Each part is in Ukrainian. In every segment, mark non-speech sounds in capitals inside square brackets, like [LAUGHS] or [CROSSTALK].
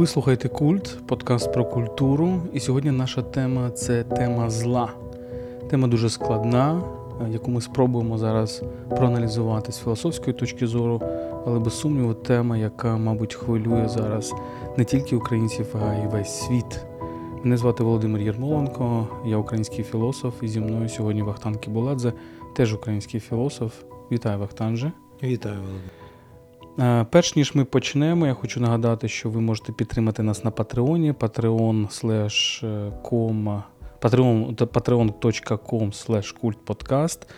Ви слухаєте культ, подкаст про культуру. І сьогодні наша тема це тема зла. Тема дуже складна, яку ми спробуємо зараз проаналізувати з філософської точки зору, але без сумніву, тема, яка, мабуть, хвилює зараз не тільки українців, а й весь світ. Мене звати Володимир Єрмоленко, я український філософ, і зі мною сьогодні Вахтан Кібуладзе, теж український філософ. Вітаю, Вахтанже. Вітаю, Володимир. Перш ніж ми почнемо, я хочу нагадати, що ви можете підтримати нас на Патреоні patreon.com patreon.com kultpodcast.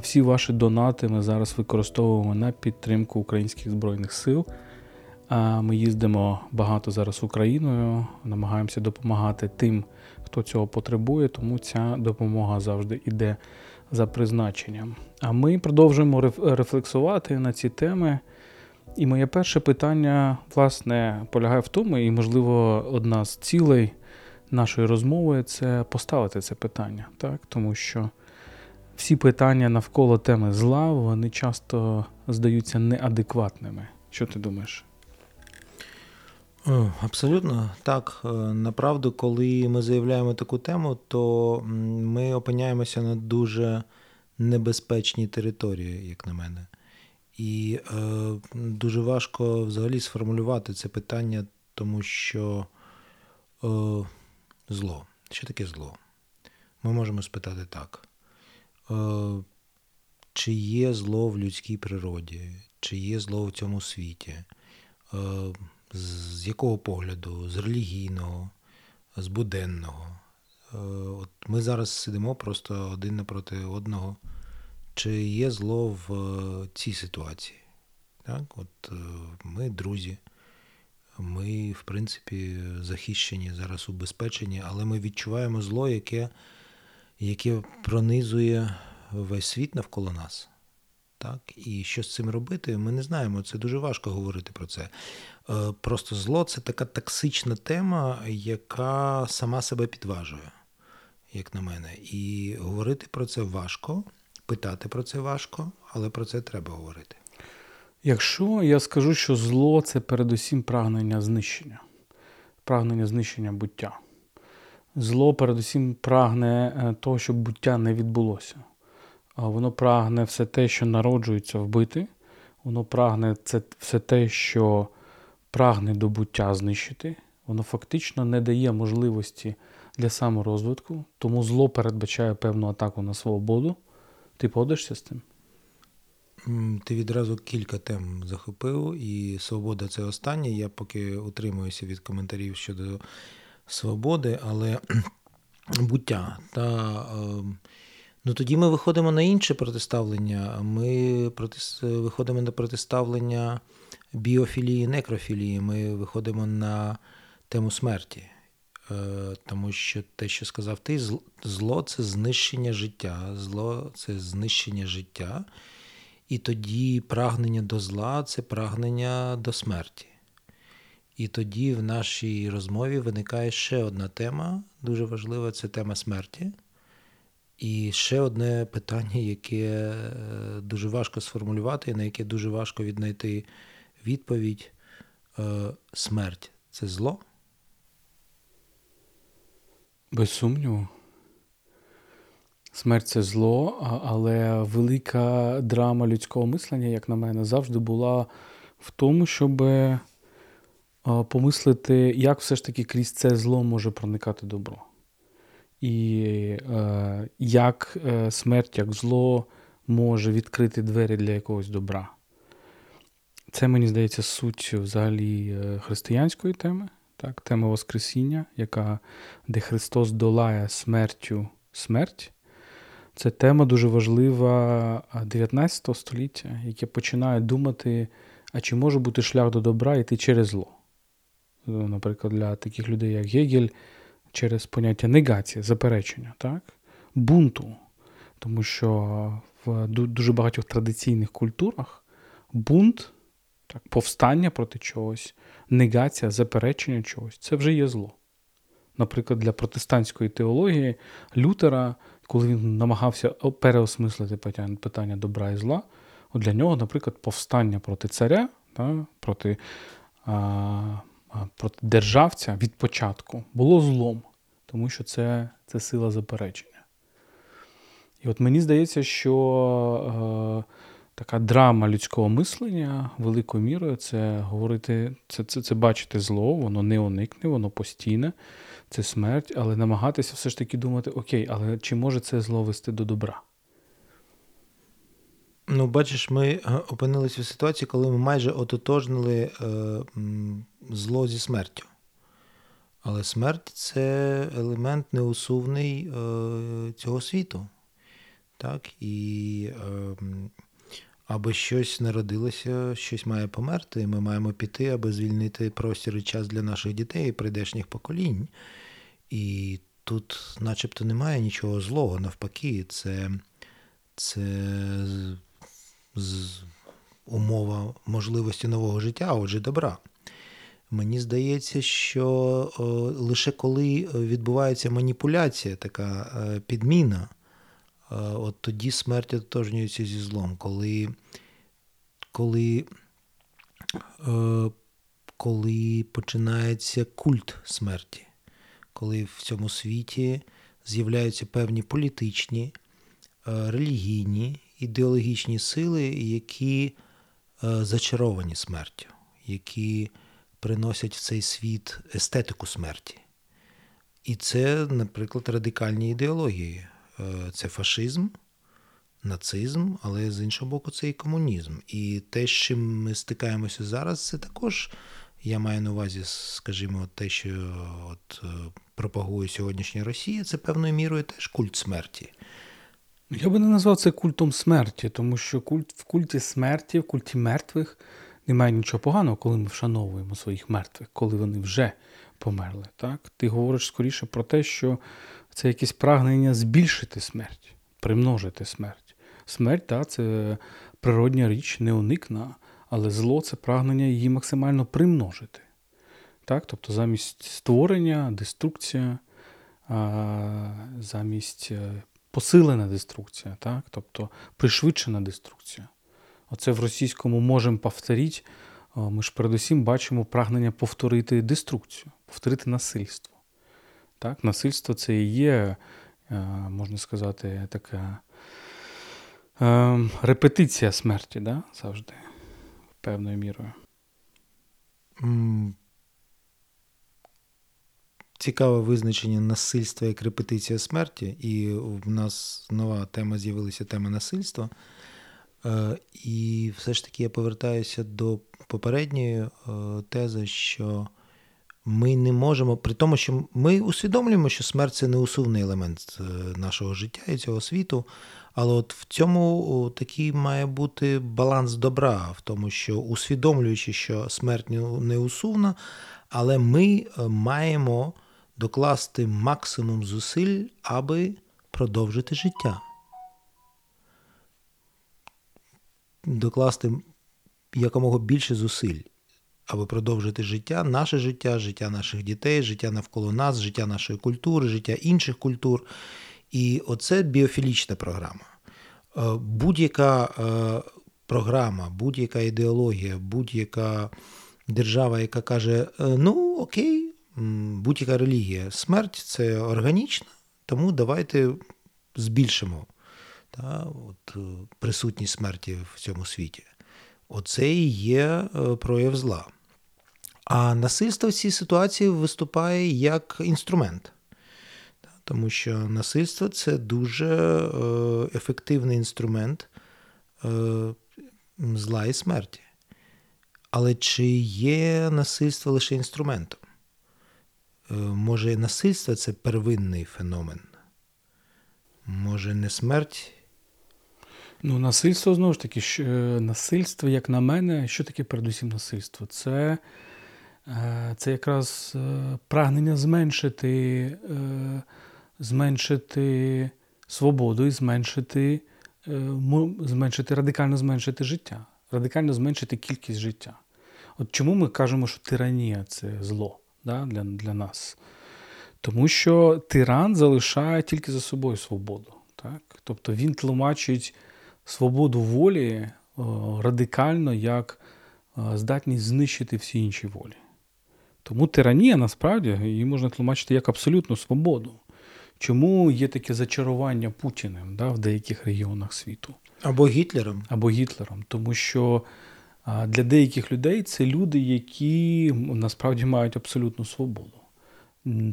Всі ваші донати ми зараз використовуємо на підтримку українських збройних сил. Ми їздимо багато зараз Україною, намагаємося допомагати тим, хто цього потребує, тому ця допомога завжди йде за призначенням. А ми продовжуємо рефлексувати на ці теми. І моє перше питання, власне, полягає в тому, і, можливо, одна з цілей нашої розмови це поставити це питання, так? тому що всі питання навколо теми зла, вони часто здаються неадекватними. Що ти думаєш? Абсолютно так. Е, направду, коли ми заявляємо таку тему, то ми опиняємося на дуже небезпечній території, як на мене. І е, дуже важко взагалі сформулювати це питання, тому що е, зло. Що таке зло? Ми можемо спитати так. Е, Чи є зло в людській природі, чи є зло в цьому світі? Е, з якого погляду? З релігійного, з буденного? Е, от Ми зараз сидимо просто один напроти одного. Чи є зло в е, цій ситуації? Так? От е, Ми друзі, ми, в принципі, захищені, зараз убезпечені, але ми відчуваємо зло, яке яке пронизує весь світ навколо нас. Так? І що з цим робити, ми не знаємо. Це дуже важко говорити про це. Е, просто зло це така токсична тема, яка сама себе підважує, як на мене. І говорити про це важко. Питати про це важко, але про це треба говорити. Якщо я скажу, що зло це передусім прагнення знищення, прагнення знищення буття. Зло передусім прагне е, того, щоб буття не відбулося. Воно прагне все те, що народжується вбити, воно прагне це все те, що прагне до буття знищити. Воно фактично не дає можливості для саморозвитку, тому зло передбачає певну атаку на свободу. Ти погодишся з тим? Ти відразу кілька тем захопив, і свобода це останнє. Я поки утримуюся від коментарів щодо свободи, але [CLEARS THROAT] буття. Та, ем, ну, Тоді ми виходимо на інше протиставлення. Ми проти, виходимо на протиставлення біофілії, некрофілії. Ми виходимо на тему смерті. Е, тому що те, що сказав ти, зло це знищення життя, зло це знищення життя, і тоді прагнення до зла це прагнення до смерті. І тоді в нашій розмові виникає ще одна тема, дуже важлива це тема смерті. І ще одне питання, яке е, дуже важко сформулювати, і на яке дуже важко віднайти відповідь: е, смерть це зло. Без сумніву. Смерть це зло, але велика драма людського мислення, як на мене, завжди була в тому, щоб помислити, як все ж таки крізь це зло може проникати добро. І е, як е, смерть, як зло може відкрити двері для якогось добра. Це, мені здається, суть взагалі е, християнської теми так, тема Воскресіння, яка, де Христос долає смертю смерть. Це тема дуже важлива 19 століття, яке починає думати, а чи може бути шлях до добра йти через зло. Наприклад, для таких людей, як Гегель, через поняття негації, заперечення, так? бунту. Тому що в дуже багатьох традиційних культурах бунт, так, повстання проти чогось негація, заперечення чогось це вже є зло. Наприклад, для протестантської теології Лютера, коли він намагався переосмислити питання добра і зла, Для нього, наприклад, повстання проти царя, проти проти державця від початку було злом, тому що це, це сила заперечення. І от мені здається, що е, така драма людського мислення великою мірою це говорити, це, це, це бачити зло, воно не уникне, воно постійне, це смерть, але намагатися все ж таки думати, окей, але чи може це зло вести до добра? Ну, бачиш, ми е, опинилися в ситуації, коли ми майже ототожнили е, зло зі смертю. Але смерть це елемент неусувний е, цього світу. Так? І е, аби щось народилося, щось має померти, ми маємо піти, аби звільнити простір і час для наших дітей і прийдешніх поколінь. І тут, начебто, немає нічого злого, навпаки, це це з, умова можливості нового життя, а отже, добра. Мені здається, що лише коли відбувається маніпуляція, така е, підміна, е, от тоді смерть ототожнюється зі злом, коли коли, е, коли починається культ смерті, коли в цьому світі з'являються певні політичні, релігійні, ідеологічні сили, які зачаровані смертю, які приносять в цей світ естетику смерті. І це, наприклад, радикальні ідеології. Е, це фашизм, нацизм, але з іншого боку, це і комунізм. І те, з чим ми стикаємося зараз, це також, я маю на увазі, скажімо, те, що от е, пропагує сьогоднішня Росія, це певною мірою теж культ смерті. Я би не назвав це культом смерті, тому що культ в культі смерті, в культі мертвих немає нічого поганого, коли ми вшановуємо своїх мертвих, коли вони вже померли. Так? Ти говориш скоріше про те, що це якесь прагнення збільшити смерть, примножити смерть. Смерть так, це природня річ, неуникна, але зло це прагнення її максимально примножити. Так? Тобто замість створення, деструкція, замість е, посилена деструкція, так? тобто пришвидшена деструкція. Оце в російському можемо повторити. Ми ж передусім бачимо прагнення повторити деструкцію, повторити насильство. Так? Насильство це і є, е, можна сказати, така е, репетиція смерті, да? завжди, певною мірою. Цікаве визначення насильства як репетиція смерті, і в нас нова тема з'явилася тема насильства. Е, і все ж таки я повертаюся до попередньої е, тези, що ми не можемо, при тому, що ми усвідомлюємо, що смерть це неусувний елемент е, нашого життя і цього світу. Але от в цьому такий має бути баланс добра, в тому, що усвідомлюючи, що смерть неусувна, але ми маємо докласти максимум зусиль, аби продовжити життя. Докласти якомога більше зусиль, аби продовжити життя, наше життя, життя наших дітей, життя навколо нас, життя нашої культури, життя інших культур. І оце біофілічна програма. Е, будь-яка е, програма, будь-яка ідеологія, будь-яка держава, яка каже: «Е, ну окей, будь-яка релігія, смерть це органічна, тому давайте збільшимо та, от, е, присутність смерті в цьому світі. Оце і є е, прояв зла. А насильство в цій ситуації виступає як інструмент. Тому що насильство це дуже е, ефективний інструмент зла і смерті. Але чи є насильство лише інструментом? Може, насильство це первинний феномен? Може, не смерть Ну, насильство знову ж таки, що, е, насильство, як на мене, що таке передусім насильство? Це е, це якраз е, прагнення зменшити зменшити свободу і зменшити, зменшити, радикально зменшити життя, радикально зменшити кількість життя. От чому ми кажемо, що тиранія це зло да, для, для нас? Тому що тиран залишає тільки за собою свободу. Так? Тобто він тлумачить свободу волі радикально як здатність знищити всі інші волі. Тому тиранія насправді її можна тлумачити як абсолютну свободу. Чому є таке зачарування Путіним да, в деяких регіонах світу? Або Гітлером. Або Гітлером. Тому що для деяких людей це люди, які насправді мають абсолютну свободу.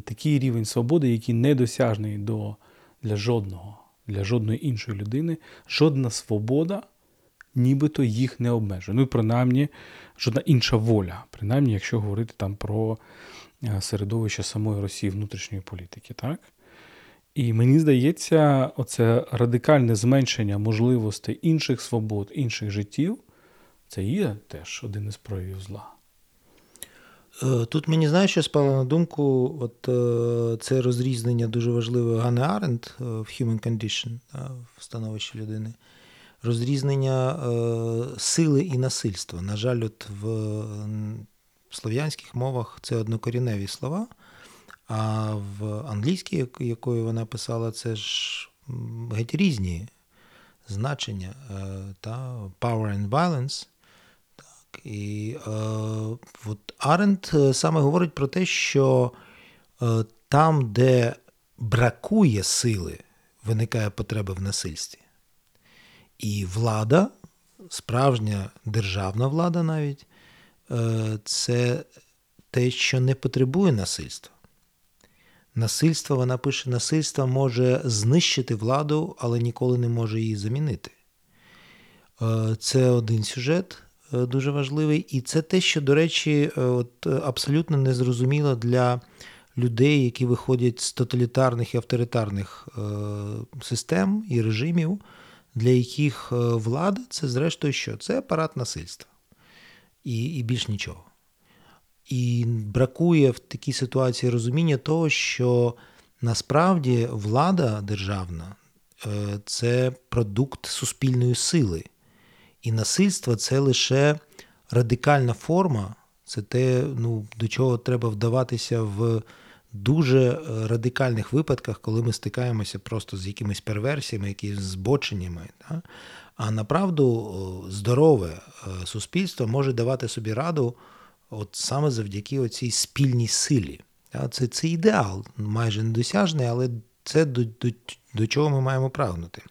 Такий рівень свободи, який недосяжний до, для жодного, для жодної іншої людини. Жодна свобода, нібито їх не обмежує. Ну і принаймні, жодна інша воля, принаймні, якщо говорити там про середовище самої Росії внутрішньої політики. так? І мені здається, оце радикальне зменшення можливостей інших свобод, інших життів це є теж один із проявів зла. Е, тут мені знаєш, що спало на думку, от е, це розрізнення дуже важливе Ганни Аренд е, в Human Condition, в становищі людини. Розрізнення сили і насильства. На жаль, от в слов'янських мовах це однокоріневі слова. А в англійській, якою вона писала, це ж геть різні значення та power and violence. І е, от Аренд саме говорить про те, що е, там, де бракує сили, виникає потреба в насильстві. І влада, справжня державна влада навіть, е, це те, що не потребує насильства. Насильство, вона пише, насильство може знищити владу, але ніколи не може її замінити. Е, це один сюжет дуже важливий. І це те, що, до речі, е, от, абсолютно незрозуміло для людей, які виходять з тоталітарних і авторитарних систем і режимів, для яких влада це, зрештою, що? Це апарат насильства. І, І більш нічого. І бракує в такій ситуації розуміння того, що насправді влада державна е, це продукт суспільної сили. І насильство це лише радикальна форма, це те, ну, до чого треба вдаватися в дуже е, радикальних випадках, коли ми стикаємося просто з якимись перверсіями, якимись збоченнями. Да? А направду здорове е, суспільство може давати собі раду от саме завдяки цій спільній силі. Це це ідеал, майже недосяжний, але це до, до, до чого ми маємо прагнути.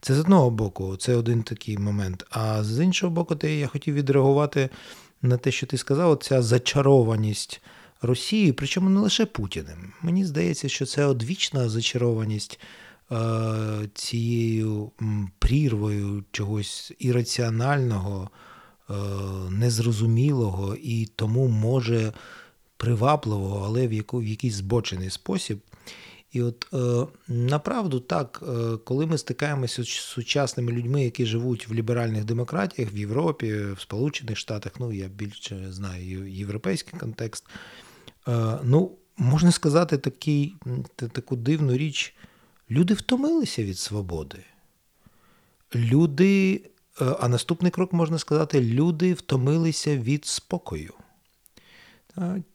Це з одного боку, це один такий момент. А з іншого боку, те я хотів відреагувати на те, що ти сказав, ця зачарованість Росії, причому не лише Путіним. Мені здається, що це одвічна зачарованість е, цією прірвою чогось ірраціонального. Е, незрозумілого і тому може привабливого, але в якийсь збочений спосіб. І от е, направду так, е, коли ми стикаємося з сучасними людьми, які живуть в ліберальних демократіях в Європі, в Сполучених Штатах, ну я більше знаю європейський контекст, ну, можна сказати такий, таку дивну річ, люди втомилися від свободи. Люди Е, а наступний крок можна сказати, люди втомилися від спокою.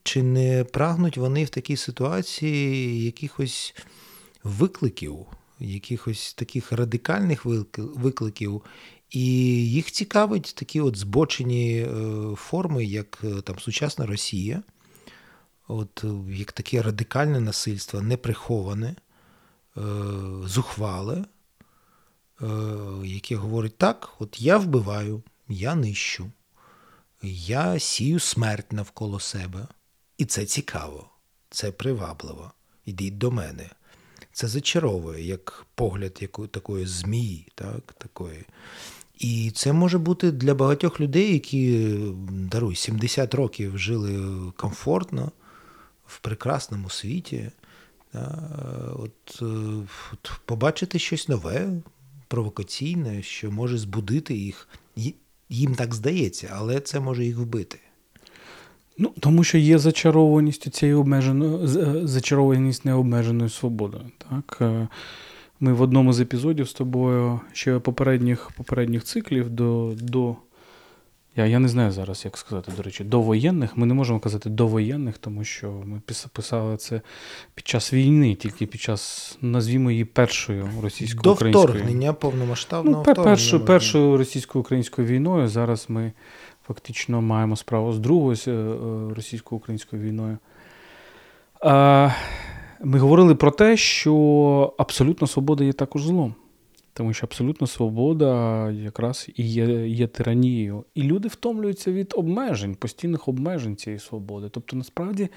Чи не прагнуть вони в такій ситуації якихось викликів, якихось таких радикальних викликів, і їх цікавить такі от збочені е, форми, як е, там сучасна Росія, от як таке радикальне насильство, неприховане, зухвале. Е, яке говорить так: от я вбиваю, я нищу, я сію смерть навколо себе. І це цікаво, це привабливо. Ідіть до мене. Це зачаровує, як погляд такої змії. так, такої. І це може бути для багатьох людей, які даруй 70 років жили комфортно в прекрасному світі. От, е, от Побачити щось нове, провокаційне, що може збудити їх. Їм так здається, але це може їх вбити. Ну, Тому що є зачарованість цієї обмеженої е, зачарованість необмеженою свободою. Так? Е, ми в одному з епізодів з тобою ще попередніх попередніх циклів до до Я я не знаю зараз, як сказати, до речі, довоєнних. Ми не можемо казати довоєнних, тому що ми писали це під час війни, тільки під час, назвімо її першою російсько-українською. До вторгнення повномасштабного ну, вторгнення. Першою, першою російсько-українською війною. Зараз ми фактично маємо справу з другою е, е, російсько-українською війною. Ми говорили про те, що абсолютна свобода є також злом. Тому що абсолютна свобода якраз і є є тиранією. І люди втомлюються від обмежень, постійних обмежень цієї свободи. Тобто, насправді,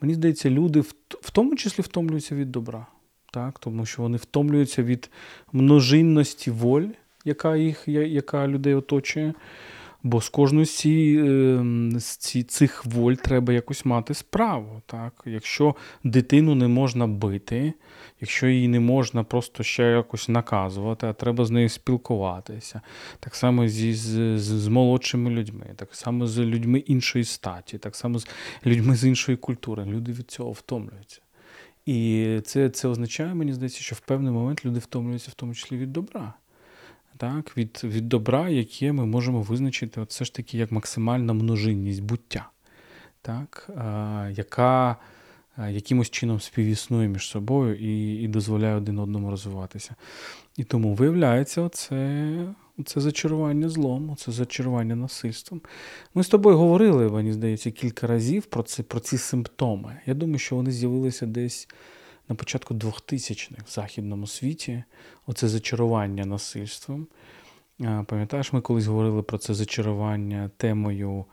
мені здається, люди в, в тому числі втомлюються від добра, так? тому що вони втомлюються від множинності воль, яка їх, яка людей оточує. Бо з кожної з, ем, цих воль треба якось мати справу. Так? Якщо дитину не можна бити, якщо її не можна просто ще якось наказувати, а треба з нею спілкуватися. Так само зі, з, з молодшими людьми, так само з людьми іншої статі, так само з людьми з іншої культури. Люди від цього втомлюються. І це, це означає, мені здається, що в певний момент люди втомлюються в тому числі від добра так, від від добра, яке ми можемо визначити от все ж таки як максимальна множинність буття, так, а, яка а, якимось чином співіснує між собою і і дозволяє один одному розвиватися. І тому виявляється, оце, оце зачарування злом, оце зачарування насильством. Ми з тобою говорили, мені здається, кілька разів про це, про ці симптоми. Я думаю, що вони з'явилися десь на початку 2000-х в західному світі оце зачарування насильством. Пам'ятаєш, ми колись говорили про це зачарування темою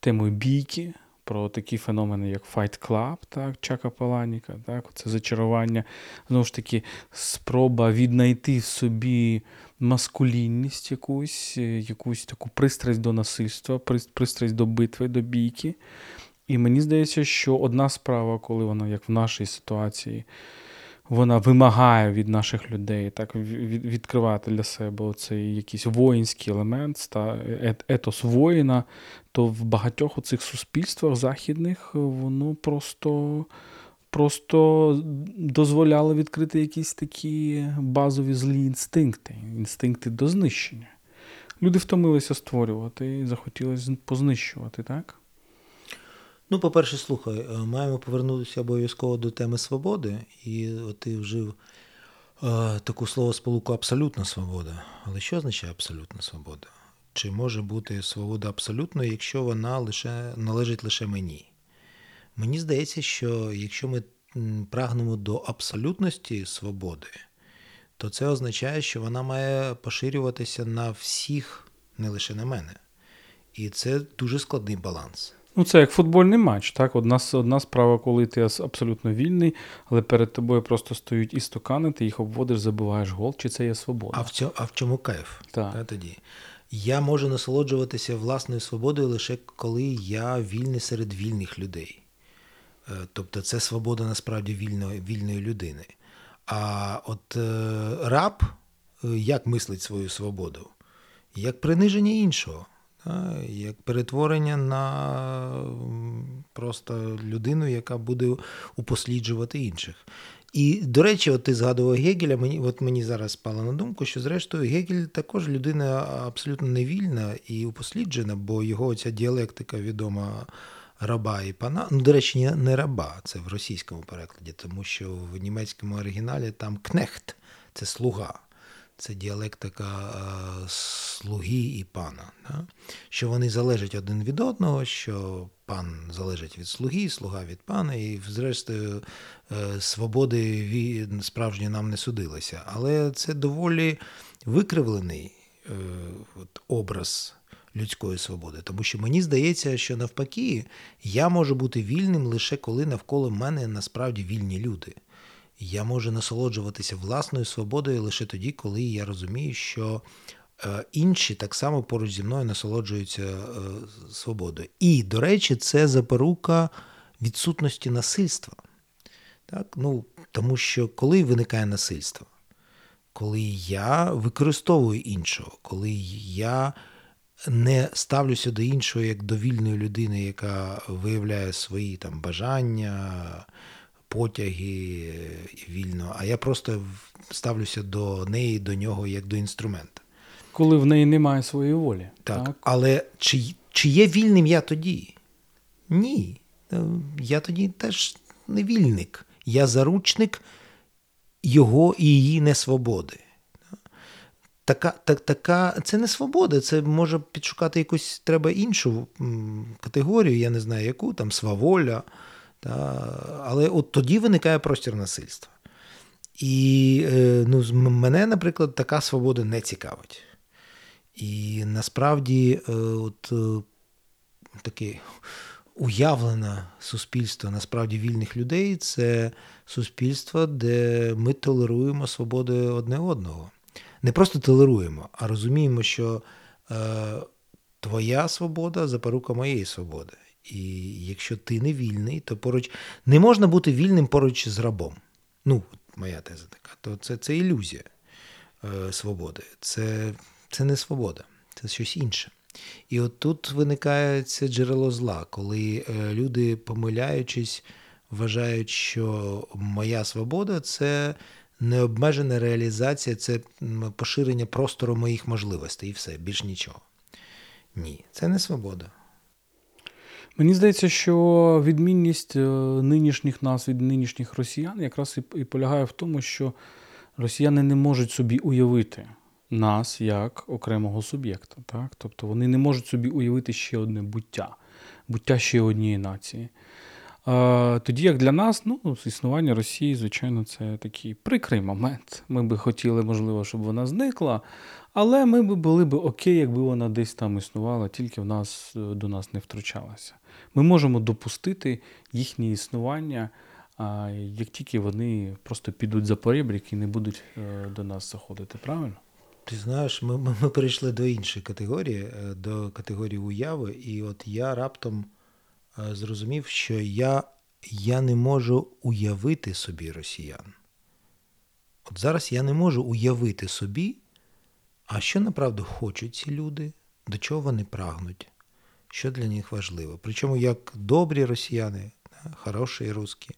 темою бійки, про такі феномени, як Fight Club, так, Чака Паланіка, так, це зачарування, знову ж таки, спроба віднайти в собі маскулінність якусь, якусь таку пристрасть до насильства, пристрасть до битви, до бійки. І мені здається, що одна справа, коли вона, як в нашій ситуації, вона вимагає від наших людей так відкривати для себе цей якийсь воїнський елемент, та етос воїна, то в багатьох оцих суспільствах західних воно просто просто дозволяло відкрити якісь такі базові злі інстинкти, інстинкти до знищення. Люди втомилися створювати і захотілося познищувати, так? Ну, по-перше, слухай, е, маємо повернутися обов'язково до теми свободи, і ти вжив е, таку слово сполуку абсолютна свобода. Але що означає абсолютна свобода? Чи може бути свобода абсолютною, якщо вона лише належить лише мені? Мені здається, що якщо ми прагнемо до абсолютності свободи, то це означає, що вона має поширюватися на всіх, не лише на мене. І це дуже складний баланс. Ну, це як футбольний матч. так? Одна одна справа, коли ти абсолютно вільний, але перед тобою просто стоють істокани, ти їх обводиш, забиваєш гол, чи це є свобода? А в цьому, а в чому кайф? Так. Та, тоді? Я можу насолоджуватися власною свободою лише коли я вільний серед вільних людей. Е, тобто це свобода насправді вільної, вільної людини. А от е, раб е, як мислить свою свободу? Як приниження іншого як перетворення на просто людину, яка буде упосліджувати інших. І, до речі, от ти згадував Гегеля, мені от мені зараз спало на думку, що, зрештою, Гегель також людина абсолютно невільна і упосліджена, бо його ця діалектика відома раба і пана. Ну, до речі, не раба, це в російському перекладі, тому що в німецькому оригіналі там кнехт це слуга це діалектика е, слуги і пана, да? що вони залежать один від одного, що пан залежить від слуги, слуга від пана, і, зрештою, е, свободи справжньо нам не судилося. Але це доволі викривлений е, от, образ. Людської свободи, тому що мені здається, що навпаки я можу бути вільним лише коли навколо мене насправді вільні люди я можу насолоджуватися власною свободою лише тоді, коли я розумію, що е, інші так само поруч зі мною насолоджуються е, свободою. І, до речі, це запорука відсутності насильства. Так? Ну, Тому що коли виникає насильство, коли я використовую іншого, коли я не ставлюся до іншого як до вільної людини, яка виявляє свої там бажання, потяги вільно, а я просто ставлюся до неї, до нього як до інструмента. Коли в неї немає своєї волі. Так. так? Але чи, чи є вільним я тоді? Ні. Е, я тоді теж не вільник. Я заручник його і її несвободи. Така, так, така, Це не свобода, це може підшукати якусь треба іншу категорію, я не знаю яку, там сваволя. Та, Але от тоді виникає простір насильства. І е, ну, мене, наприклад, така свобода не цікавить. І насправді, е, от е, таке уявлене суспільство насправді вільних людей це суспільство, де ми толеруємо свободи одне одного. Не просто толеруємо, а розуміємо, що е, твоя свобода запорука моєї свободи. І якщо ти не вільний, то поруч не можна бути вільним поруч з рабом. Ну, моя теза така, то це це ілюзія е, свободи. Це, Це не свобода, це щось інше. І от тут виникає це джерело зла, коли е, люди, помиляючись, вважають, що моя свобода це необмежена реалізація, це поширення простору моїх можливостей і все, більш нічого. Ні, це не свобода. Мені здається, що відмінність е, нинішніх нас від нинішніх росіян якраз і полягає в тому, що росіяни не можуть собі уявити нас як окремого суб'єкта. Так? Тобто вони не можуть собі уявити ще одне буття, буття ще однієї нації. Тоді, як для нас, ну, існування Росії, звичайно, це такий прикрий момент. Ми би хотіли, можливо, щоб вона зникла, але ми б були б окей, якби вона десь там існувала, тільки в нас до нас не втручалася. Ми можемо допустити їхнє існування, як тільки вони просто підуть за порібрік і не будуть е, до нас заходити. Правильно? Ти знаєш, ми, ми, ми перейшли до іншої категорії, е, до категорії уяви, і от я раптом е, зрозумів, що я, я не можу уявити собі росіян. От зараз я не можу уявити собі, а що направду хочуть ці люди, до чого вони прагнуть, що для них важливо. Причому як добрі росіяни, хороші русські,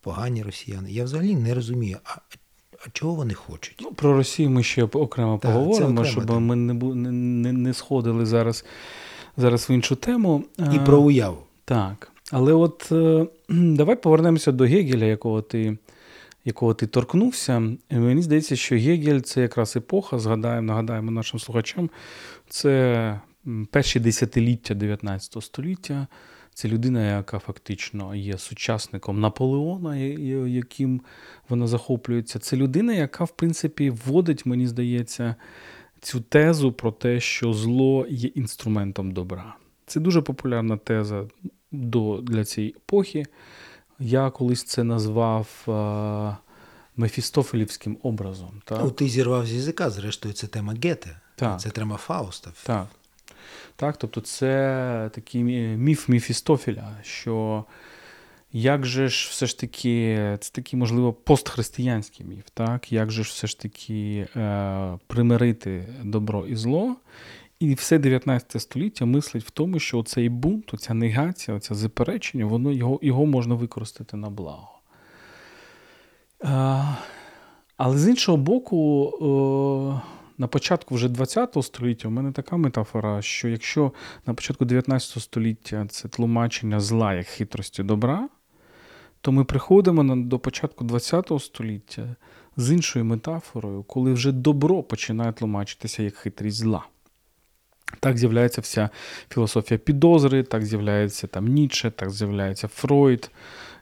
погані росіяни, я взагалі не розумію, а а чого вони хочуть? Ну, Про Росію ми ще окремо так, поговоримо, окремо, щоб так. ми не не, не сходили зараз зараз в іншу тему. І про уяву. Так. Але от е, [CLEARS THROAT] давай повернемося до Гегеля, якого ти якого ти торкнувся. Мені здається, що Гегель це якраз епоха, згадаємо, нагадаємо нашим слухачам, це перші десятиліття 19 століття. Це людина, яка фактично є сучасником Наполеона, яким вона захоплюється. Це людина, яка, в принципі, вводить, мені здається, цю тезу про те, що зло є інструментом добра. Це дуже популярна теза до, для цієї епохи. Я колись це назвав а, Мефістофелівським образом. Так? Ну, Ти зірвав з язика, зрештою, це тема Гете, так. це тема Фауста. Так. Так? Тобто це такий міф Міфістофіля, що як же ж все ж таки, це такий, можливо, постхристиянський міф, так? як же ж все ж таки е, примирити добро і зло. І все 19 століття мислить в тому, що цей бунт, ця негація, ця заперечення, воно його його можна використати на благо. Е, але з іншого боку, е, на початку вже 20 століття у мене така метафора, що якщо на початку 19 століття це тлумачення зла як хитрості добра, то ми приходимо до початку 20 століття з іншою метафорою, коли вже добро починає тлумачитися як хитрість зла. Так з'являється вся філософія підозри, так з'являється там Ніче, так з'являється Фройд,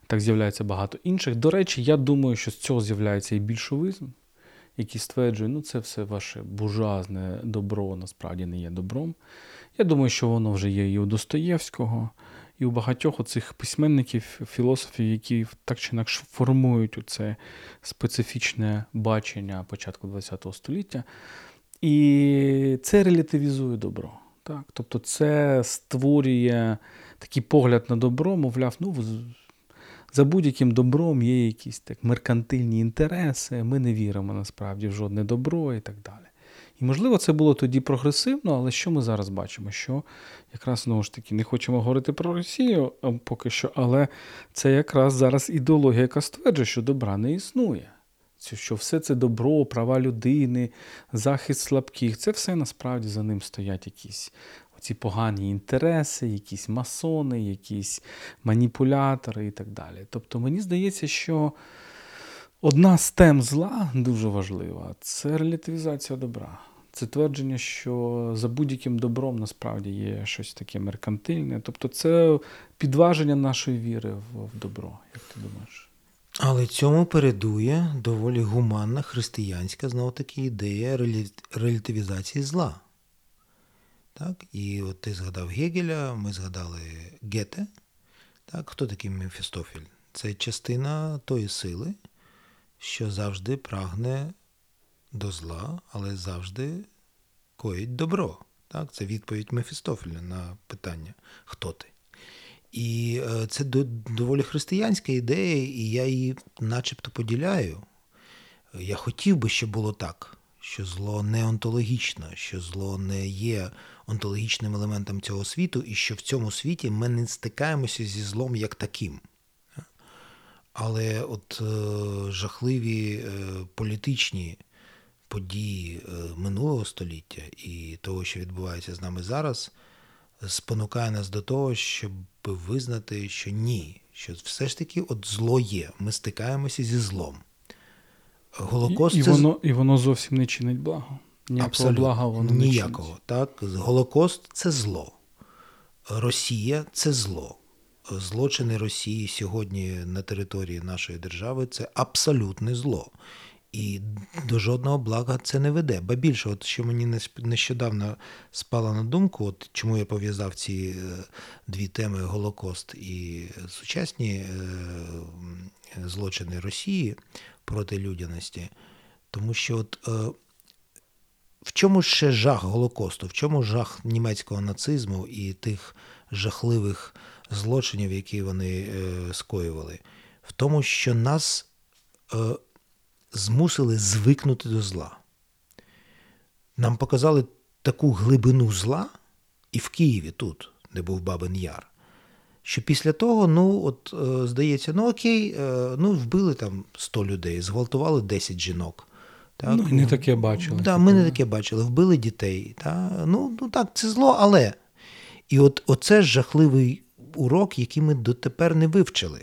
так з'являється багато інших. До речі, я думаю, що з цього з'являється і більшовизм який стверджує, ну це все ваше бужазне добро насправді не є добром. Я думаю, що воно вже є і у Достоєвського, і у багатьох оцих письменників, філософів, які так чи інакше формують це специфічне бачення початку ХХ століття. І це релятивізує добро. Так? Тобто це створює такий погляд на добро, мовляв, ну за будь-яким добром є якісь так меркантильні інтереси, ми не віримо насправді в жодне добро і так далі. І, можливо, це було тоді прогресивно, але що ми зараз бачимо? Що якраз знову ж таки не хочемо говорити про Росію поки що, але це якраз зараз ідеологія, яка стверджує, що добра не існує. що все це добро, права людини, захист слабких, це все насправді за ним стоять якісь ці погані інтереси, якісь масони, якісь маніпулятори і так далі. Тобто мені здається, що одна з тем зла дуже важлива це релятивізація добра. Це твердження, що за будь-яким добром насправді є щось таке меркантильне. Тобто це підваження нашої віри в добро, як ти думаєш? Але цьому передує доволі гуманна християнська знову таки ідея релятивізації зла. Так? І от ти згадав Гегеля, ми згадали Гете. Так? Хто такий Мефістофіль? Це частина тої сили, що завжди прагне до зла, але завжди коїть добро. Так? Це відповідь Мефістофеля на питання, хто ти. І е, це доволі християнська ідея, і я її начебто поділяю. Я хотів би, щоб було так, що зло не онтологічно, що зло не є онтологічним елементом цього світу, і що в цьому світі ми не стикаємося зі злом як таким. Але от е, жахливі е, політичні події е, минулого століття і того, що відбувається з нами зараз, спонукає нас до того, щоб визнати, що ні, що все ж таки от зло є. Ми стикаємося зі злом. Голокост і, і, воно, і воно зовсім не чинить благо. Ніякого Абсолютно. блага воно Ніякого. Не так? Голокост це зло. Росія це зло. Злочини Росії сьогодні на території нашої держави це абсолютне зло. І до жодного блага це не веде. Ба більше, от що мені нещодавно спало на думку, от чому я пов'язав ці е, дві теми Голокост і сучасні е, злочини Росії проти людяності, тому що от е, в чому ще жах Голокосту, в чому жах німецького нацизму і тих жахливих злочинів, які вони скоювали? В тому, що нас змусили звикнути до зла. Нам показали таку глибину зла і в Києві тут, де був Бабин Яр, що після того, ну, от, е, здається, ну окей, е, ну, вбили там 100 людей, зґвалтували 10 жінок. Так? Ну, не таке бачили. Да, Ми не таке бачили, вбили дітей. Та? Ну, ну так, це зло, але. І от оце жахливий урок, який ми дотепер не вивчили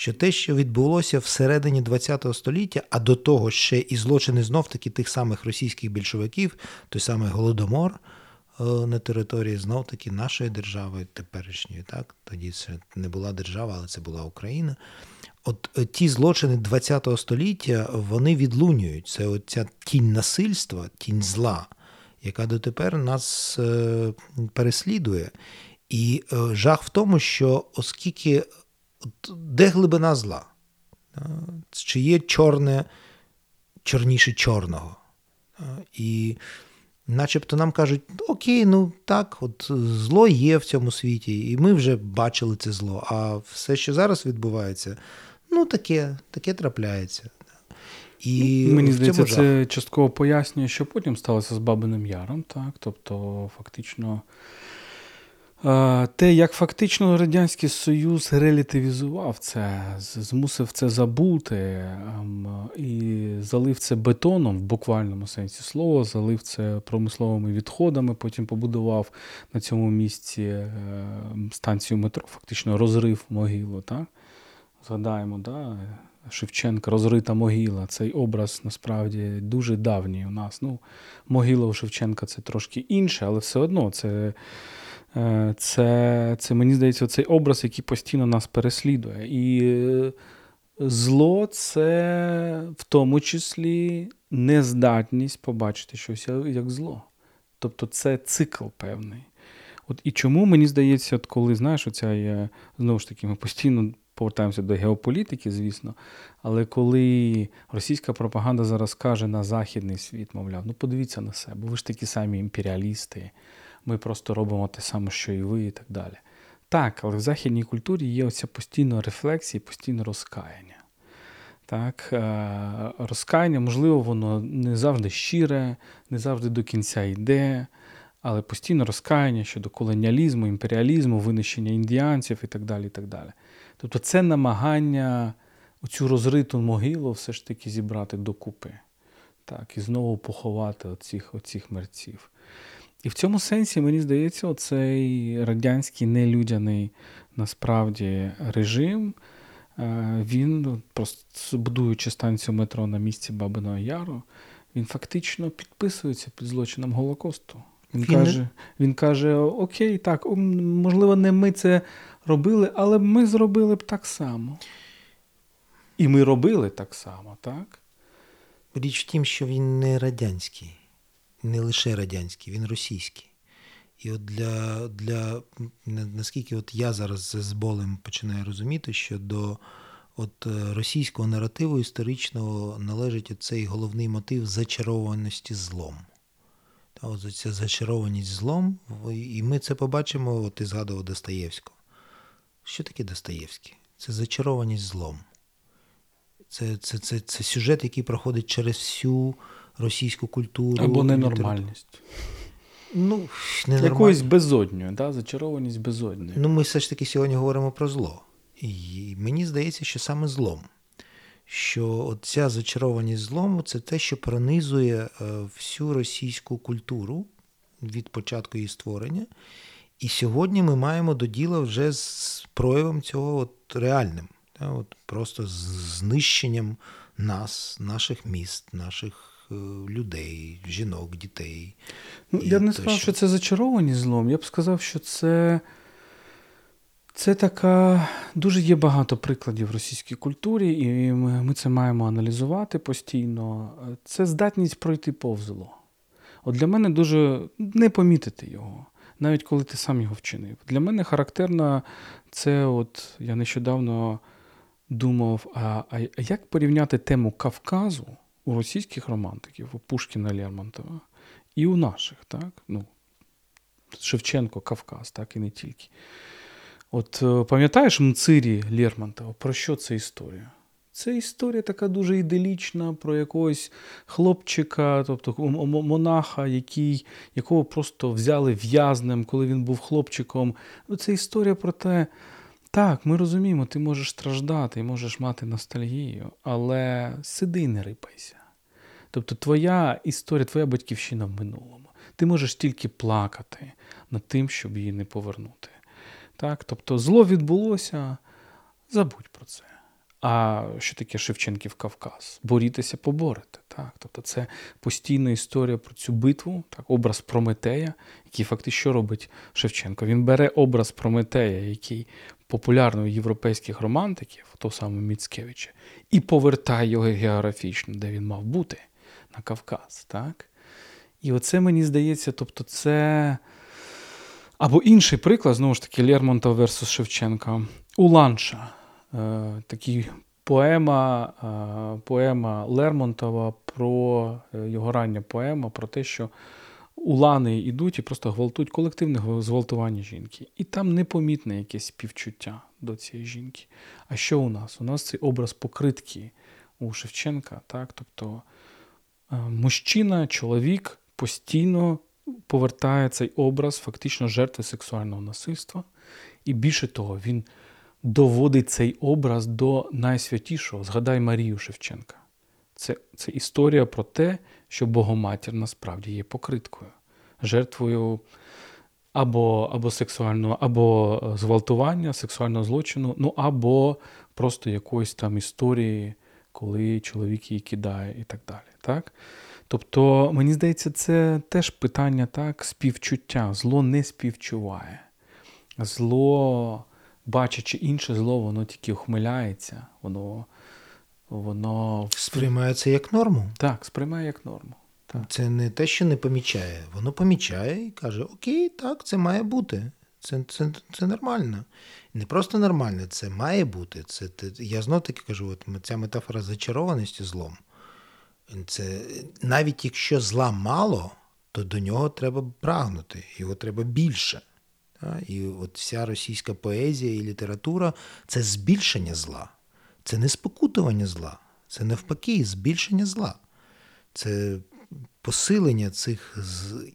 що те, що відбулося всередині ХХ століття, а до того ще і злочини знов таки тих самих російських більшовиків, той самий Голодомор на території знов таки нашої держави, теперішньої, так тоді це не була держава, але це була Україна. От е, ті злочини ХХ століття вони відлунюють. Це оця тінь насильства, тінь зла, яка дотепер нас е, переслідує. І жах в тому, що оскільки Де глибина зла? Чи є чорне чорніше чорного? І начебто нам кажуть, окей, ну так, от зло є в цьому світі, і ми вже бачили це зло. А все, що зараз відбувається, ну таке, таке трапляється. І Мені здається, це частково пояснює, що потім сталося з Бабиним Яром. так, Тобто, фактично. Те, як фактично Радянський Союз релятивізував це, змусив це забути ем, і залив це бетоном в буквальному сенсі слова, залив це промисловими відходами, потім побудував на цьому місці ем, станцію метро, фактично розрив могилу. Так? Згадаємо, да? Шевченка, розрита могила. Цей образ насправді дуже давній у нас. Ну, Могила у Шевченка це трошки інше, але все одно це. Е, це, це мені здається, цей образ, який постійно нас переслідує. І е, зло це в тому числі нездатність побачити щось як зло. Тобто це цикл певний. От І чому мені здається, от коли знаєш, оця є, знову ж таки, ми постійно повертаємося до геополітики, звісно, але коли російська пропаганда зараз каже на західний світ, мовляв, ну подивіться на себе, ви ж такі самі імперіалісти ми просто робимо те саме, що і ви, і так далі. Так, але в західній культурі є оця постійна рефлексія, постійне розкаяння. Так, е, Розкаяння, можливо, воно не завжди щире, не завжди до кінця йде, але постійне розкаяння щодо колоніалізму, імперіалізму, винищення індіанців і так далі. і так далі. Тобто це намагання оцю розриту могилу все ж таки зібрати докупи. Так, і знову поховати оцих, оцих мерців. І в цьому сенсі, мені здається, оцей радянський нелюдяний насправді режим, е, він, просто будуючи станцію метро на місці Бабиного Яру, він фактично підписується під злочином Голокосту. Він, він каже, він каже: Окей, так, можливо, не ми це робили, але ми зробили б так само. І ми робили так само, так? Річ в тім, що він не радянський, не лише радянський, він російський. І от для, для наскільки от я зараз з болем починаю розуміти, що до от е, російського наративу історичного належить цей головний мотив зачарованості злом. Та от Ця зачарованість злом, і ми це побачимо, от ти згадував Достоєвського. Що таке Достоєвський? Це зачарованість злом. Це це, це, це сюжет, який проходить через всю російську культуру. Або ненормальність. Ну, ненормаль... Якоюсь безодньою, да? зачарованість безодньою. Ну, ми все ж таки сьогодні говоримо про зло. І мені здається, що саме злом. Що ця зачарованість злому це те, що пронизує е, всю російську культуру від початку її створення. І сьогодні ми маємо до діла вже з проявом цього от реальним. От Просто з знищенням нас, наших міст, наших людей, жінок, дітей. Ну, Я не сказав, що це зачарованість злом. Я б сказав, що це. Це така дуже є багато прикладів в російській культурі, і ми, це маємо аналізувати постійно. Це здатність пройти повз зло. От для мене дуже не помітити його, навіть коли ти сам його вчинив. Для мене характерно це, от я нещодавно думав, а, а як порівняти тему Кавказу у російських романтиків, у Пушкіна Лермонтова, і у наших, так? Ну, Шевченко, Кавказ, так і не тільки. От е, пам'ятаєш Мцирі Лермонтова, про що це історія? Це історія така дуже іделічна про якогось хлопчика, тобто монаха, який, якого просто взяли в'язнем, коли він був хлопчиком. Ну, Це історія про те, так, ми розуміємо, ти можеш страждати, можеш мати ностальгію, але сиди не рипайся. Тобто твоя історія, твоя батьківщина в минулому. Ти можеш тільки плакати над тим, щоб її не повернути. Так? Тобто зло відбулося, забудь про це. А що таке Шевченків Кавказ? Борітеся, поборете. Так? Тобто це постійна історія про цю битву, так? образ Прометея, який фактично що робить Шевченко. Він бере образ Прометея, який популярний у європейських романтиків, того самого Міцкевича, і повертає його географічно, де він мав бути, на Кавказ. Так? І оце мені здається, тобто це. Або інший приклад, знову ж таки, Лермонтов версус Шевченка. Уланша. Е, такий поема е, поема Лермонтова про е, його рання поема про те, що улани йдуть і просто гвалтують колективне зґвалтування жінки. І там непомітне якесь співчуття до цієї жінки. А що у нас? У нас цей образ покритки у Шевченка. так? Тобто мужчина, чоловік постійно повертає цей образ фактично жертви сексуального насильства. І більше того, він доводить цей образ до найсвятішого. Згадай Марію Шевченка. Це, Це історія про те, що Богоматір насправді є покриткою, жертвою або або сексуального, або зґвалтування, сексуального злочину, ну або просто якоїсь там історії, коли чоловік її кидає і так далі. Так? Тобто, мені здається, це теж питання так, співчуття. Зло не співчуває. Зло, бачачи інше зло, воно тільки ухмиляється, воно воно сприймається як норму. Так, сприймає як норму. Так. Це не те, що не помічає. Воно помічає і каже: Окей, так, це має бути. Це це, це нормально. Не просто нормально, це має бути. Це, Я знов таки кажу, от ця метафора зачарованості злом. Це навіть якщо зла мало, то до нього треба прагнути, його треба більше. І от вся російська поезія і література це збільшення зла, це не спокутування зла, це навпаки, збільшення зла. Це посилення цих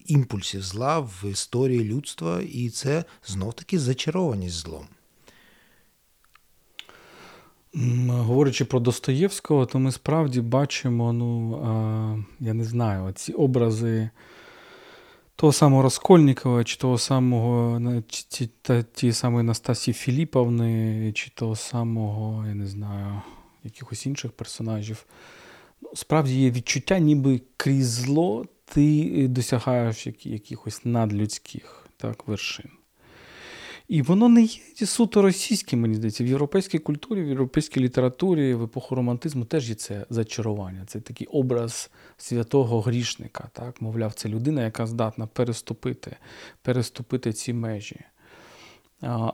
імпульсів зла в історії людства, і це знов таки зачарованість злом. Говорячи про Достоєвського, то ми справді бачимо, ну, я не знаю, ці образи того самого Раскольникова, чи того самого чи, та, ті самої Настасії Філіповни, чи того самого, я не знаю, якихось інших персонажів. Ну, Справді є відчуття, ніби крізь зло ти досягаєш якихось надлюдських так, вершин. І воно не є суто російським, мені здається. В європейській культурі, в європейській літературі, в епоху романтизму теж є це зачарування. Це такий образ святого грішника. Так? Мовляв, це людина, яка здатна переступити, переступити ці межі.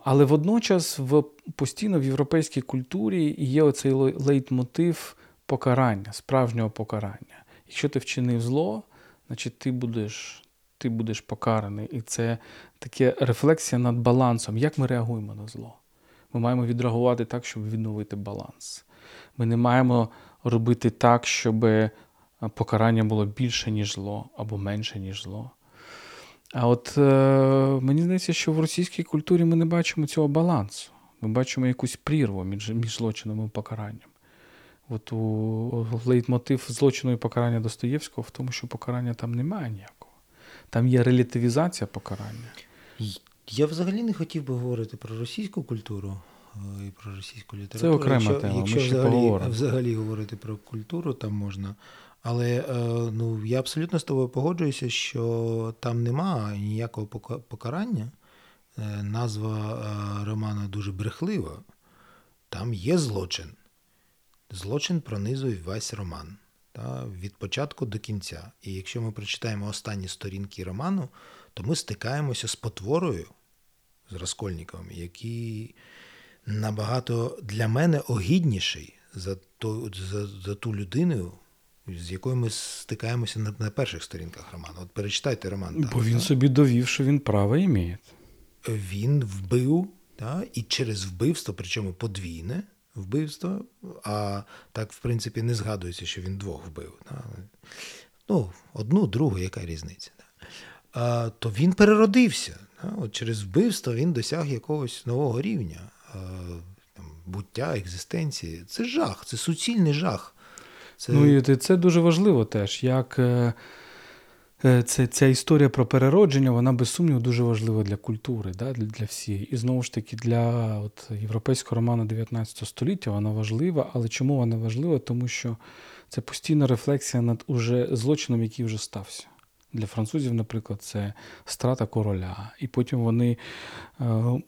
Але водночас в, постійно в європейській культурі є оцей лейтмотив покарання, справжнього покарання. Якщо ти вчинив зло, значить ти будеш ти будеш покараний. І це таке рефлексія над балансом. Як ми реагуємо на зло? Ми маємо відреагувати так, щоб відновити баланс. Ми не маємо робити так, щоб е, покарання було більше, ніж зло, або менше, ніж зло. А от е, мені здається, що в російській культурі ми не бачимо цього балансу. Ми бачимо якусь прірву між між злочином і покаранням. От у лейтмотив злочину і покарання Достоєвського в тому, що покарання там немає ніякого. Там є релятивізація покарання. Я взагалі не хотів би говорити про російську культуру е, і про російську літературу. Це окрема якщо, тема. Якщо Ми ще взагалі, поговоримо. взагалі говорити про культуру, там можна. Але е, ну, я абсолютно з тобою погоджуюся, що там нема ніякого покарання. Е, назва романа дуже брехлива. Там є злочин. Злочин пронизує весь роман та, від початку до кінця. І якщо ми прочитаємо останні сторінки роману, то ми стикаємося з потворою, з Раскольниковим, який набагато для мене огідніший за ту, за, за ту людину, з якою ми стикаємося на, на перших сторінках роману. От перечитайте роман. Бо так, він так. собі довів, що він право імеє. Він вбив, та, і через вбивство, причому подвійне, вбивство, а так, в принципі, не згадується, що він двох вбив. Ну, одну, другу, яка різниця. То він переродився. От Через вбивство він досяг якогось нового рівня буття, екзистенції. Це жах, це суцільний жах. Це... Ну і це дуже важливо теж. як... Е, це, Ця історія про переродження, вона без сумніву дуже важлива для культури, да, для для всієї. І знову ж таки, для от, європейського роману 19 століття вона важлива. Але чому вона важлива? Тому що це постійна рефлексія над уже злочином, який вже стався. Для французів, наприклад, це страта короля. І потім вони е,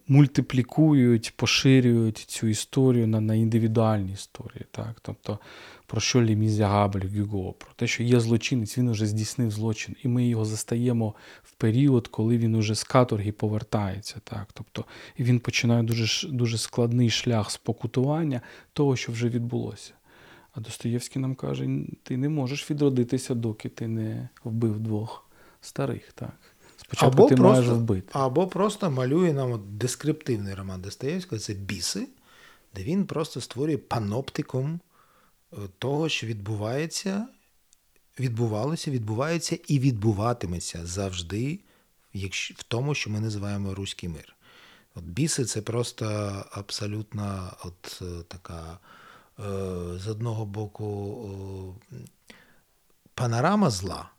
мультиплікують, поширюють цю історію на на індивідуальні історії. Так? Тобто про що Лі Мізягабль Гюго, про те, що є злочинець, він уже здійснив злочин, і ми його застаємо в період, коли він уже з каторги повертається. Так? Тобто, він починає дуже дуже складний шлях спокутування того, що вже відбулося. А Достоєвський нам каже: ти не можеш відродитися, доки ти не вбив двох старих. так. Спочатку або ти просто, маєш вбити. Або просто малює нам от дескриптивний роман Достоєвського це біси, де він просто створює паноптиком е, того, що відбувається, відбувалося, відбувається і відбуватиметься завжди якщо, в тому, що ми називаємо Руський мир. От Біси це просто абсолютно от е, така. Е, з одного боку панорама зла,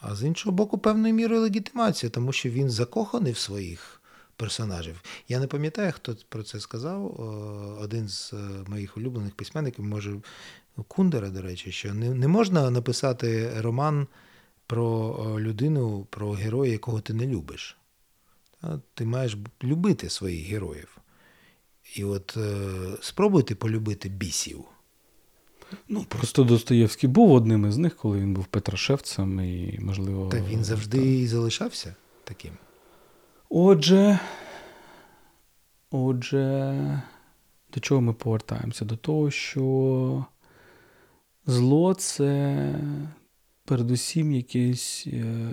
а з іншого боку, певною мірою легітимація, тому що він закоханий в своїх персонажів. Я не пам'ятаю, хто про це сказав. Один з е, моїх улюблених письменників, може, Кундера, до речі, що не можна написати роман про людину, про героя, якого ти не любиш. Ти маєш любити своїх героїв. І от е, спробуйте полюбити бісів. Ну, Просто Достоєвський був одним із них, коли він був Петрашевцем і, можливо. Та він завжди та... і залишався таким. Отже, отже, до чого ми повертаємося? До того, що зло це передусім якесь е,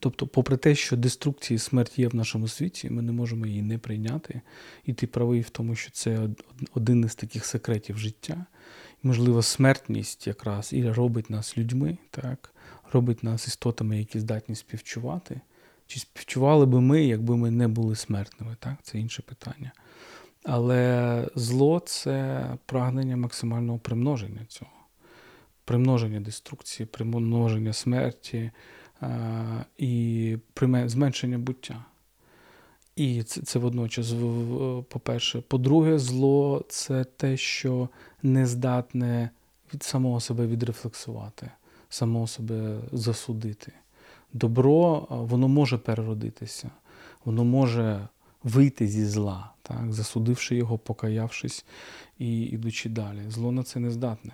Тобто, попри те, що деструкція і смерть є в нашому світі, ми не можемо її не прийняти. І ти правий в тому, що це один із таких секретів життя. Можливо, смертність якраз і робить нас людьми, так? робить нас істотами, які здатні співчувати. Чи співчували би ми, якби ми не були смертними? Так? Це інше питання. Але зло це прагнення максимального примноження цього, примноження деструкції, примноження смерті а, і зменшення буття. І це це водночас, по-перше. По-друге, зло це те, що не здатне від самого себе відрефлексувати, самого себе засудити. Добро, воно може переродитися, воно може вийти зі зла, так, засудивши його, покаявшись і ідучи далі. Зло на це не здатне.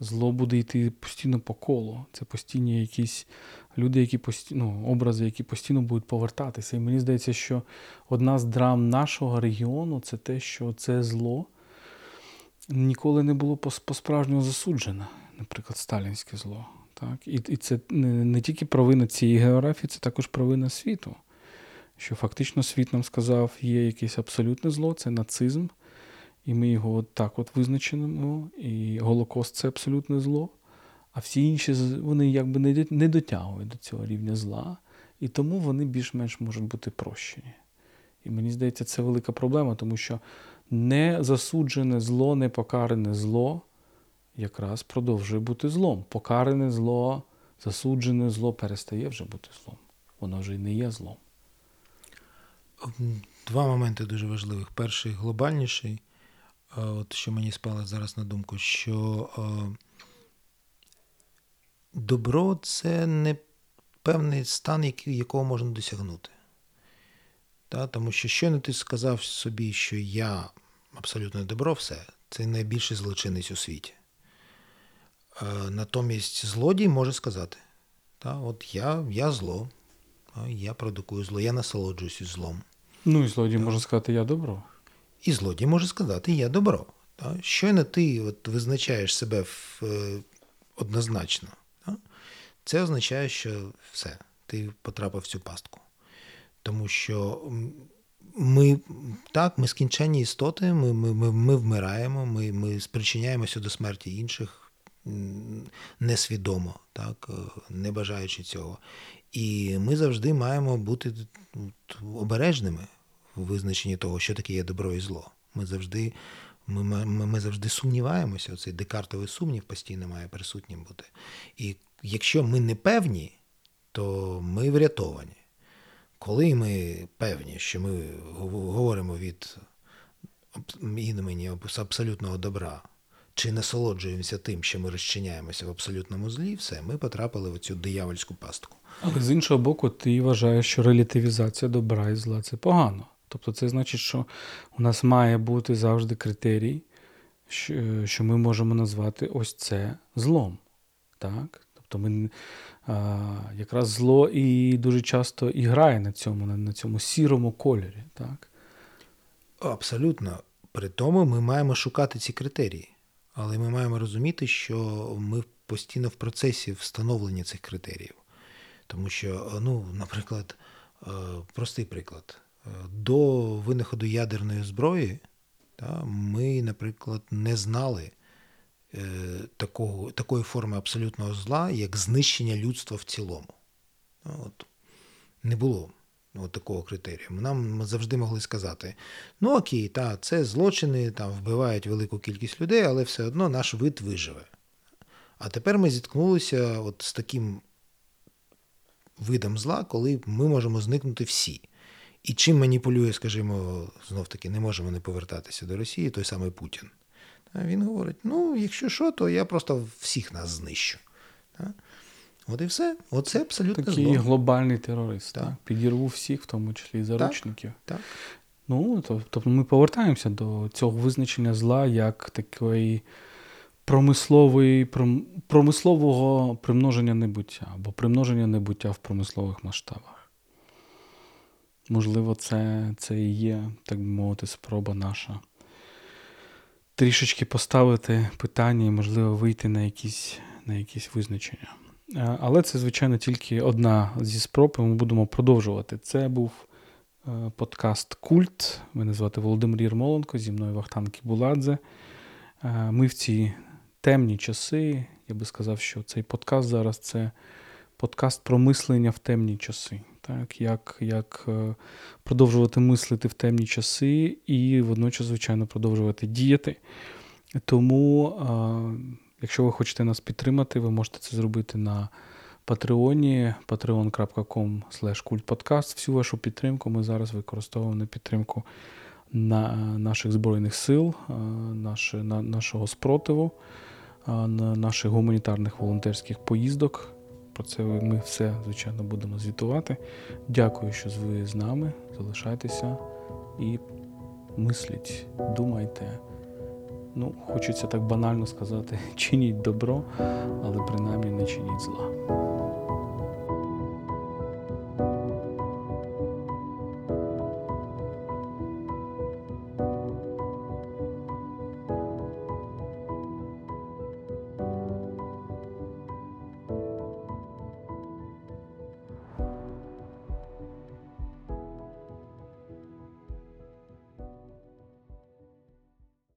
Зло буде йти постійно по колу. Це постійні якісь люди, які постійно, ну, образи, які постійно будуть повертатися. І мені здається, що одна з драм нашого регіону це те, що це зло ніколи не було по-справжньому засуджене, наприклад, сталінське зло. Так? І і це не, не тільки провина цієї географії, це також провина світу. Що фактично світ нам сказав, є якесь абсолютне зло, це нацизм. І ми його от так от визначимо. І Голокост це абсолютне зло. А всі інші вони якби не дотягують до цього рівня зла, і тому вони більш-менш можуть бути прощені. І мені здається, це велика проблема, тому що не засуджене зло, не покарене зло якраз продовжує бути злом. Покарене зло, засуджене зло перестає вже бути злом. Воно вже й не є злом. Два моменти дуже важливих. Перший глобальніший, от що мені спало зараз на думку, що добро це не певний стан, якого можна досягнути. Та, Тому що щойно ти сказав собі, що я абсолютно добро, все, це найбільший злочинець у світі. Е, натомість злодій може сказати: та, от я я зло, я продукую зло, я насолоджуюсь злом. Ну і злодій може сказати я добро. І злодій може сказати я добро. Та? Щойно ти от визначаєш себе в, е, однозначно, та? це означає, що все, ти потрапив в цю пастку. Тому що ми так, ми скінченні істоти, ми ми, ми, ми вмираємо, ми ми спричиняємося до смерті інших несвідомо, так, не бажаючи цього. І ми завжди маємо бути обережними у визначенні того, що таке є добро і зло. Ми завжди ми, ми, ми завжди сумніваємося, оцей декартовий сумнів постійно має присутнім бути. І якщо ми не певні, то ми врятовані. Коли ми певні, що ми говоримо від імені абсолютного добра, чи насолоджуємося тим, що ми розчиняємося в абсолютному злі, все, ми потрапили в цю диявольську пастку. Але з іншого боку, ти вважаєш, що релятивізація добра і зла це погано. Тобто це значить, що у нас має бути завжди критерій, що ми можемо назвати ось це злом. Так? Тобто ми якраз зло і дуже часто і грає на цьому, на цьому сірому кольорі. так? Абсолютно. При тому ми маємо шукати ці критерії. Але ми маємо розуміти, що ми постійно в процесі встановлення цих критеріїв. Тому що, ну, наприклад, е, простий приклад. До винаходу ядерної зброї ми, наприклад, не знали Е, такого, такої форми абсолютного зла, як знищення людства в цілому. Ну, от. Не було от такого критерію. Нам завжди могли сказати: ну окей, та, це злочини, там вбивають велику кількість людей, але все одно наш вид виживе. А тепер ми зіткнулися от з таким видом зла, коли ми можемо зникнути всі. І чим маніпулює, скажімо, знов таки, не можемо не повертатися до Росії, той самий Путін. Він говорить: ну, якщо що, то я просто всіх нас знищу. От і все. Оце абсолютно Такий зло. глобальний терорист. Так. Так? Підірву всіх, в тому числі і заручників. Так, так. Ну, Тобто ми повертаємося до цього визначення зла як такої промислової, промислового примноження небуття або примноження небуття в промислових масштабах. Можливо, це це і є, так би мовити, спроба наша трішечки поставити питання і, можливо, вийти на якісь, на якісь визначення. Е, але це, звичайно, тільки одна зі спроб, і ми будемо продовжувати. Це був е, подкаст Культ. Мене звати Володимир Єрмоленко, зі мною Вахтан Кібуладзе. Е, ми в ці темні часи. Я би сказав, що цей подкаст зараз це подкаст про мислення в темні часи. Так, як як е, продовжувати мислити в темні часи і водночас, звичайно, продовжувати діяти. Тому, якщо ви хочете нас підтримати, ви можете це зробити на Патреоні, patreon.com kultpodcast. Всю вашу підтримку ми зараз використовуємо на підтримку на наших Збройних сил, на, нашого спротиву, на наших гуманітарних волонтерських поїздок. Про це ми все, звичайно, будемо звітувати. Дякую, що ви з нами. Залишайтеся і мисліть, думайте. Ну, хочеться так банально сказати, [LAUGHS] чиніть добро, але принаймні не чиніть зла.